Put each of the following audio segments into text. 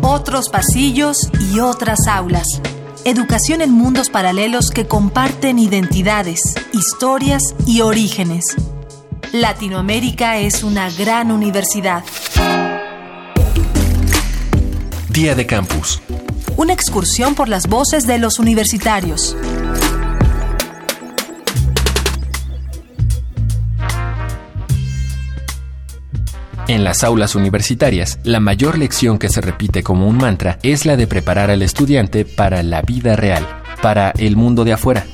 Otros pasillos y otras aulas. Educación en mundos paralelos que comparten identidades, historias y orígenes. Latinoamérica es una gran universidad. Día de Campus. Una excursión por las voces de los universitarios. En las aulas universitarias, la mayor lección que se repite como un mantra es la de preparar al estudiante para la vida real, para el mundo de afuera.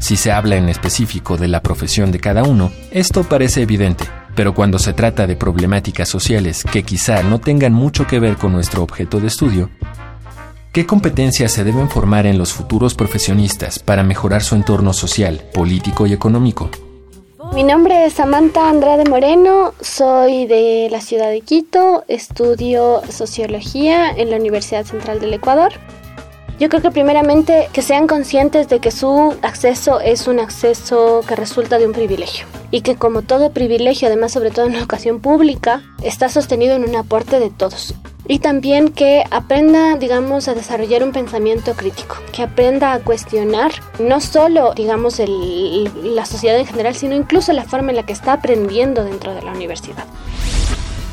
Si se habla en específico de la profesión de cada uno, esto parece evidente, pero cuando se trata de problemáticas sociales que quizá no tengan mucho que ver con nuestro objeto de estudio, ¿qué competencias se deben formar en los futuros profesionistas para mejorar su entorno social, político y económico? Mi nombre es Samantha Andrade Moreno, soy de la ciudad de Quito, estudio sociología en la Universidad Central del Ecuador. Yo creo que primeramente que sean conscientes de que su acceso es un acceso que resulta de un privilegio y que como todo privilegio, además sobre todo en la educación pública, está sostenido en un aporte de todos y también que aprenda, digamos, a desarrollar un pensamiento crítico, que aprenda a cuestionar no solo, digamos, la sociedad en general, sino incluso la forma en la que está aprendiendo dentro de la universidad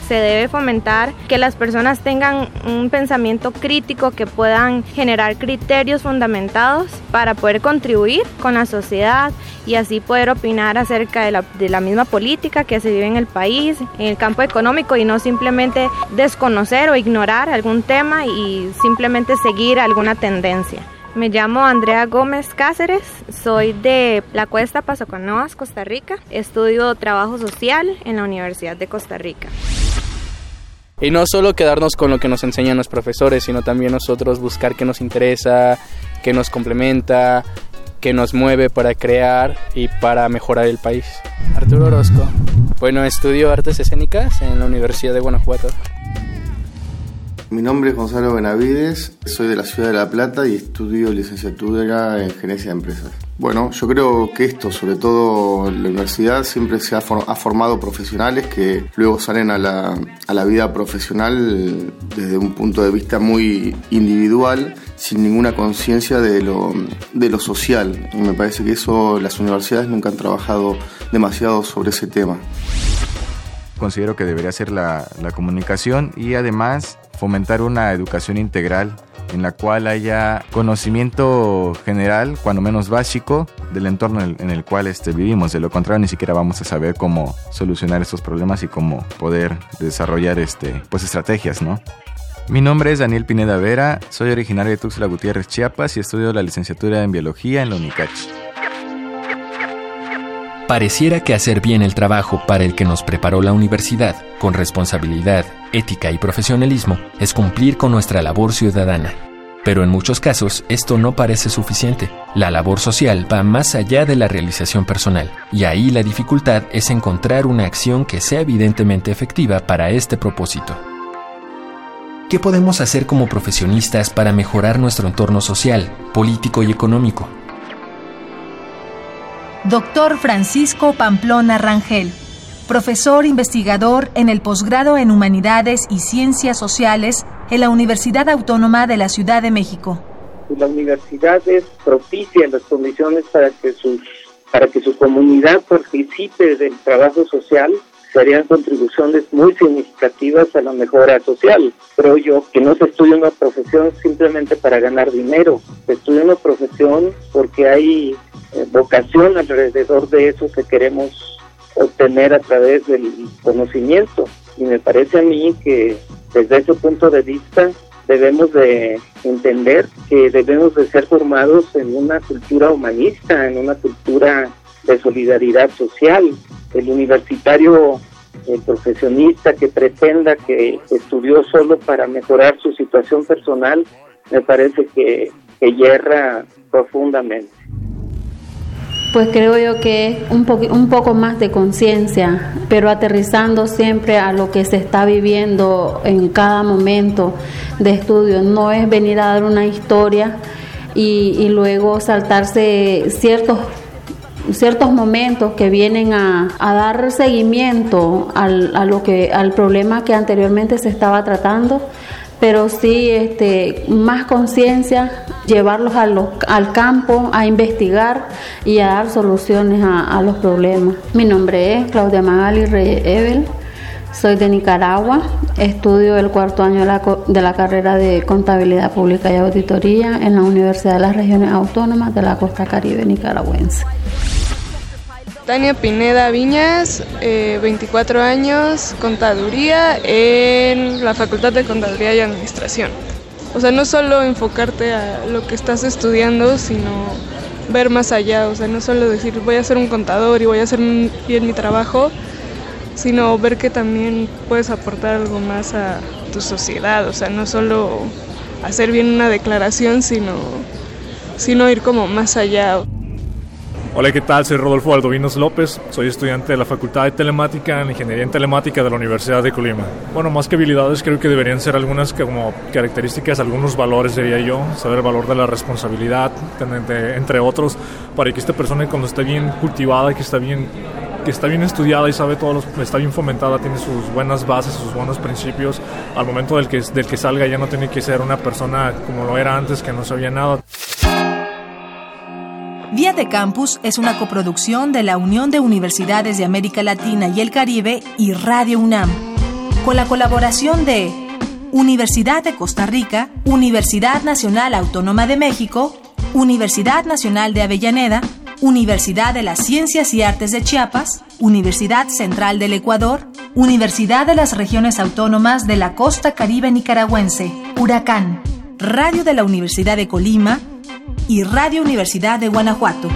se debe fomentar que las personas tengan un pensamiento crítico, que puedan generar criterios fundamentados para poder contribuir con la sociedad y así poder opinar acerca de la, de la misma política que se vive en el país, en el campo económico y no simplemente desconocer o ignorar algún tema y simplemente seguir alguna tendencia. Me llamo Andrea Gómez Cáceres, soy de la Cuesta Paso Canoas, Costa Rica. Estudio trabajo social en la Universidad de Costa Rica. Y no solo quedarnos con lo que nos enseñan los profesores, sino también nosotros buscar qué nos interesa, qué nos complementa, qué nos mueve para crear y para mejorar el país. Arturo Orozco. Bueno, estudio artes escénicas en la Universidad de Guanajuato. Mi nombre es Gonzalo Benavides, soy de la ciudad de La Plata y estudio licenciatura en gerencia de empresas. Bueno, yo creo que esto, sobre todo la universidad, siempre se ha, formado profesionales que luego salen a la, a la vida profesional desde un punto de vista muy individual, sin ninguna conciencia de lo, de lo social. Y me parece que eso las universidades nunca han trabajado demasiado sobre ese tema considero que debería ser la, la, comunicación y además fomentar una educación integral en la cual haya conocimiento general, cuando menos básico, del entorno en el, cual este, vivimos. De lo contrario, ni siquiera vamos a saber cómo solucionar estos problemas y cómo poder desarrollar este, pues, estrategias, ¿no? Mi nombre es Daniel Pineda Vera, soy originario de Tuxtla Gutiérrez, Chiapas y estudio la licenciatura en Biología en la UNICACH. Pareciera que hacer bien el trabajo para el que nos preparó la universidad, con responsabilidad, ética y profesionalismo, es cumplir con nuestra labor ciudadana. Pero en muchos casos esto no parece suficiente. La labor social va más allá de la realización personal, y ahí la dificultad es encontrar una acción que sea evidentemente efectiva para este propósito. ¿Qué podemos hacer como profesionistas para mejorar nuestro entorno social, político y económico? Doctor Francisco Pamplona Rangel, profesor investigador en el posgrado en Humanidades y Ciencias Sociales en la Universidad Autónoma de la Ciudad de México. La universidad es propicia las condiciones para que sus para que su comunidad participe del trabajo social serían contribuciones muy significativas a la mejora social. Creo yo que no se estudia una profesión simplemente para ganar dinero, se estudia una profesión porque hay eh, vocación alrededor de eso que queremos obtener a través del conocimiento. Y me parece a mí que desde ese punto de vista debemos de entender que debemos de ser formados en una cultura humanista, en una cultura de solidaridad social. El universitario, el profesionista que pretenda que estudió solo para mejorar su situación personal, me parece que, que yerra profundamente pues creo yo que un, un poco más de conciencia, pero aterrizando siempre a lo que se está viviendo en cada momento de estudio. No es venir a dar una historia y, luego saltarse ciertos ciertos momentos que vienen a, dar seguimiento al, a al problema que anteriormente se estaba tratando pero sí este, más conciencia, llevarlos al campo a investigar y a dar soluciones a, los problemas. Mi nombre es Claudia Magali Reyes Evel, soy de Nicaragua, estudio el cuarto año de la carrera de Contabilidad Pública y Auditoría en la Universidad de las Regiones Autónomas de la Costa Caribe nicaragüense. Tania Pineda Viñas, 24 eh, años, contaduría en la Facultad de Contaduría y Administración. O sea, no solo enfocarte a lo que estás estudiando, sino ver más allá, o sea, no solo decir voy a ser un contador y voy a hacer bien mi trabajo, sino ver que también puedes aportar algo más a tu sociedad, o sea, no solo hacer bien una declaración, sino, sino ir como más allá. Hola, ¿qué tal? Soy Rodolfo Aldovinos López, soy estudiante de la Facultad de Telemática en Ingeniería en Telemática de la Universidad de Colima. Bueno, más que habilidades creo que deberían ser algunas como características, algunos valores diría yo, saber el valor de la responsabilidad, entre otros, para que esta persona cuando esté bien cultivada, que está bien que está bien estudiada y sabe todo, está bien fomentada, tiene sus buenas bases, sus buenos principios, al momento del que, del que salga ya no tiene que ser una persona como lo era antes, que no sabía nada. Vía de Campus es una coproducción de la Unión de Universidades de América Latina y el Caribe y Radio UNAM, con la colaboración de Universidad de Costa Rica, Universidad Nacional Autónoma de México, Universidad Nacional de Avellaneda, Universidad de las Ciencias y Artes de Chiapas, Universidad Central del Ecuador, Universidad de las Regiones Autónomas de la Costa Caribe Nicaragüense, Huracán, Radio de la Universidad de Colima, y Radio Universidad de Guanajuato.